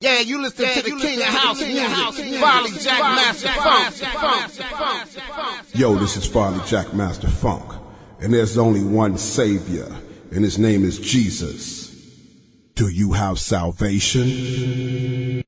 Yeah, you listen yeah, to the King of House music, Farley Jackmaster Funk. Yo, this is Farley Jackmaster Funk, and there's only one Savior, and his name is Jesus. Do you have salvation?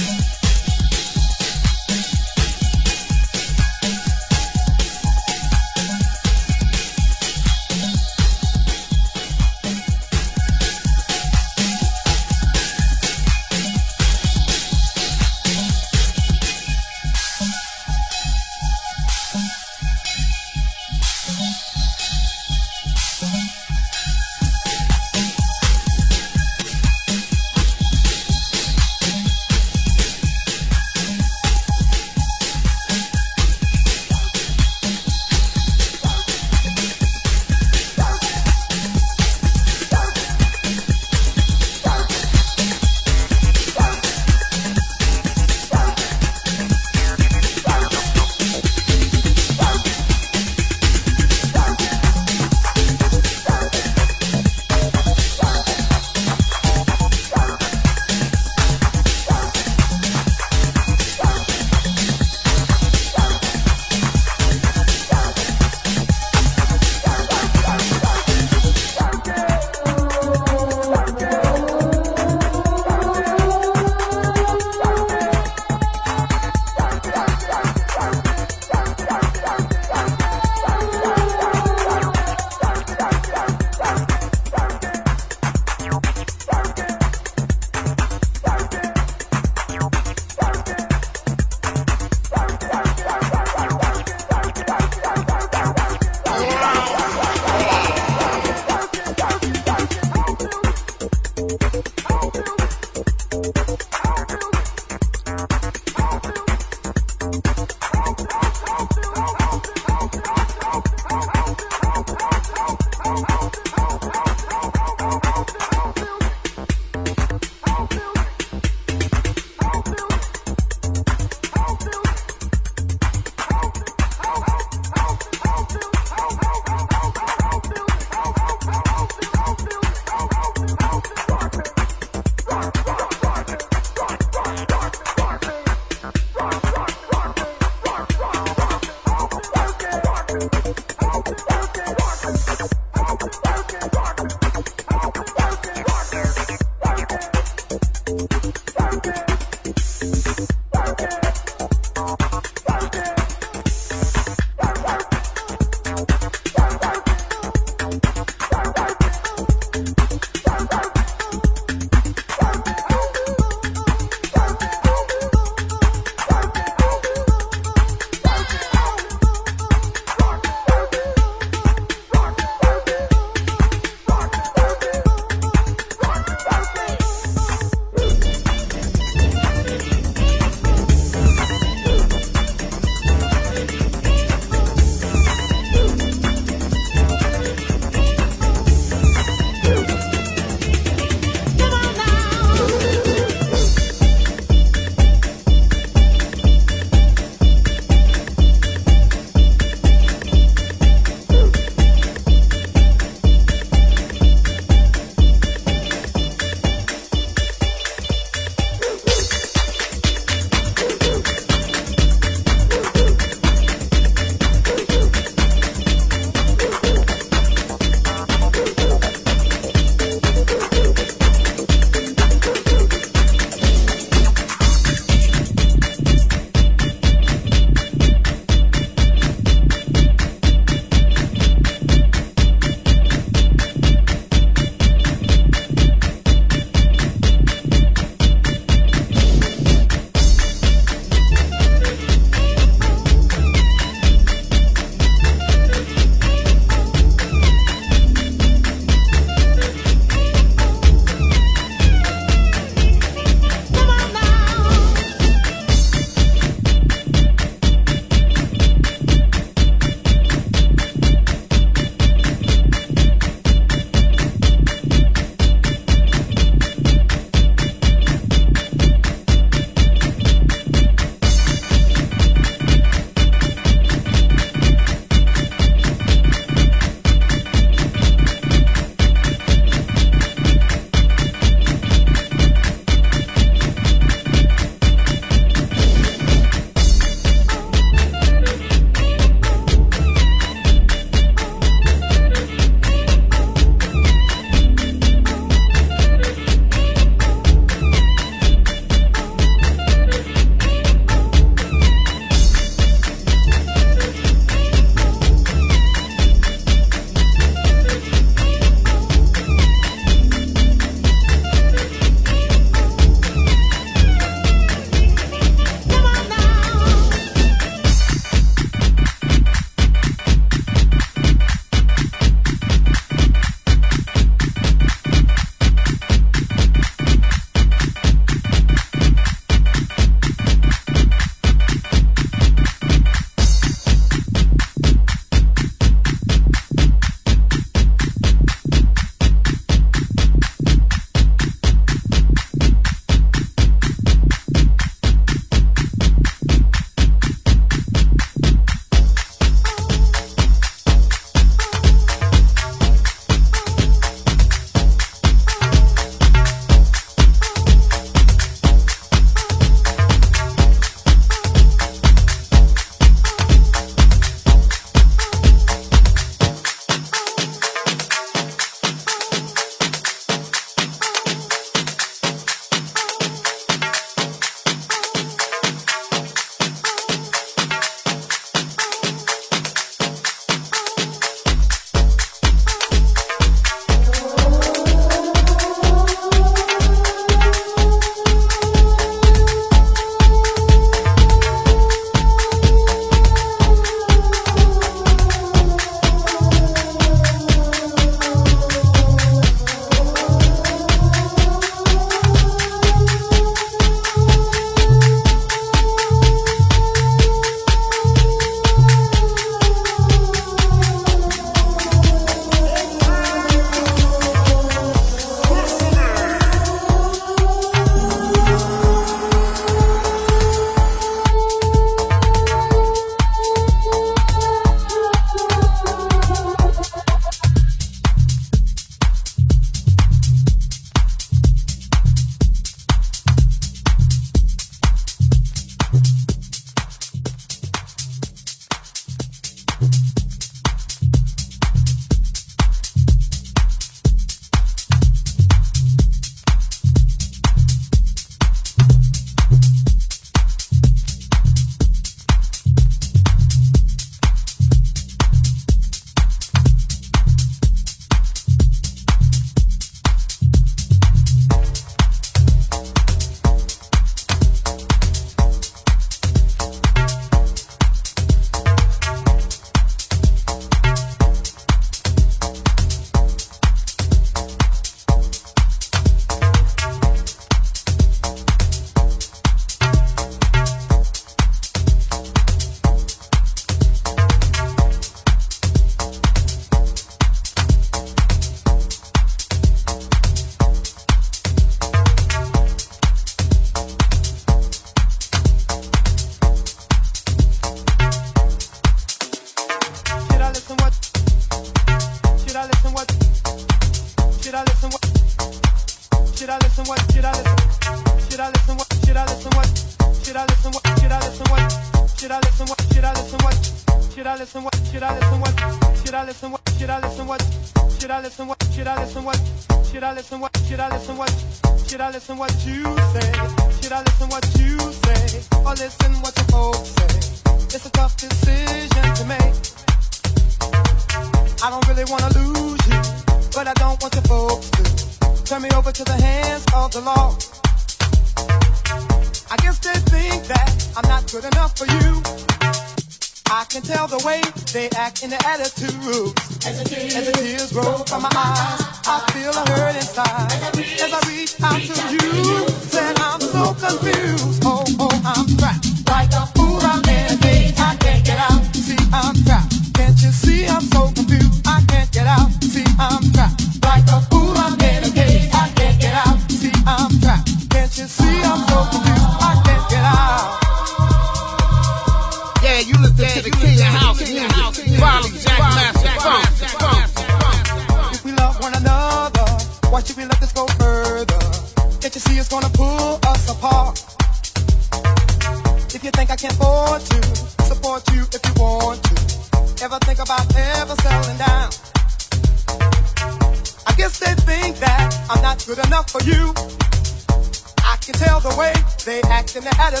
and they had a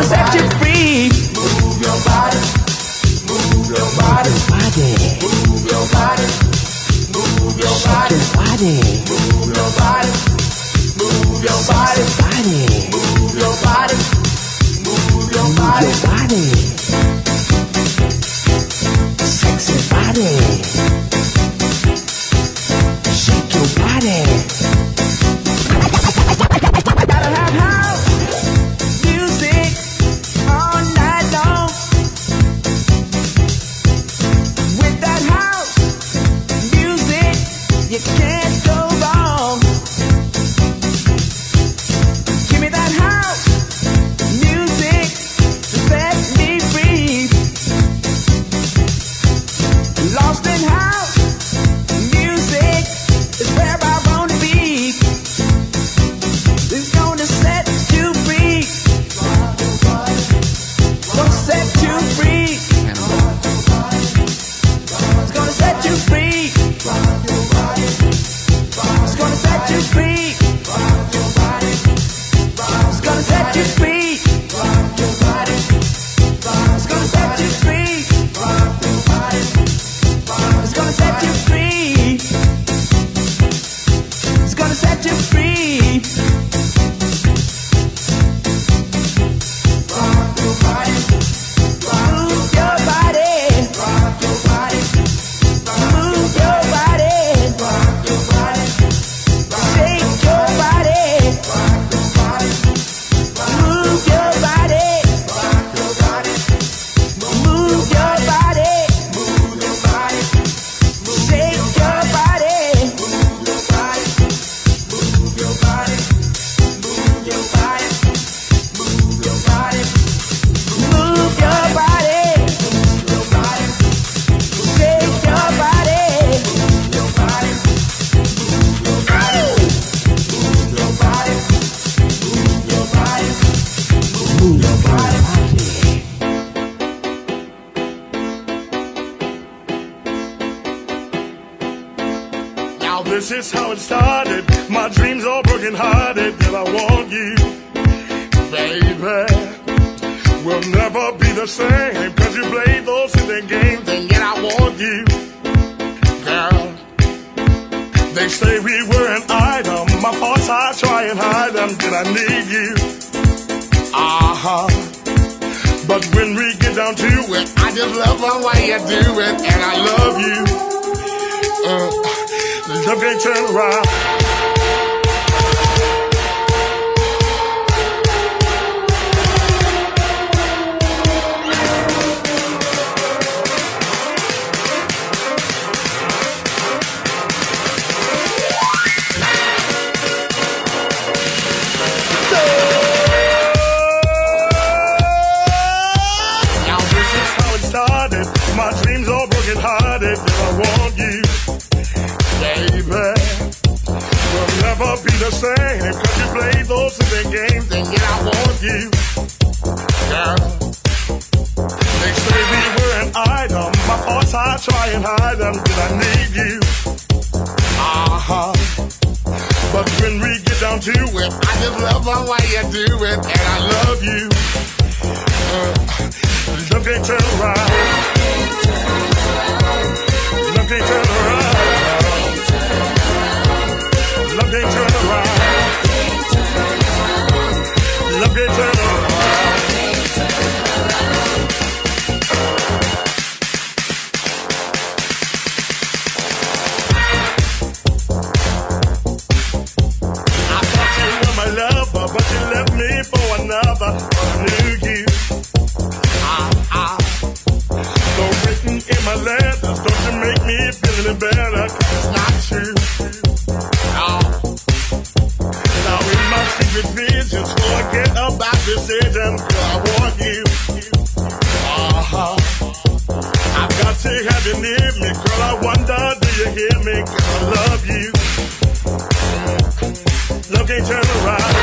gonna set you free. Move your body. Move your body. Move your body. Move your body. Move your body. Move your body. Move your body. Move your body. Move your body. Forget about decisions. Girl, I want you. Uh-huh. I've got to have you near me, girl. I wonder, do you hear me? Girl, I love you. Love can't turn around.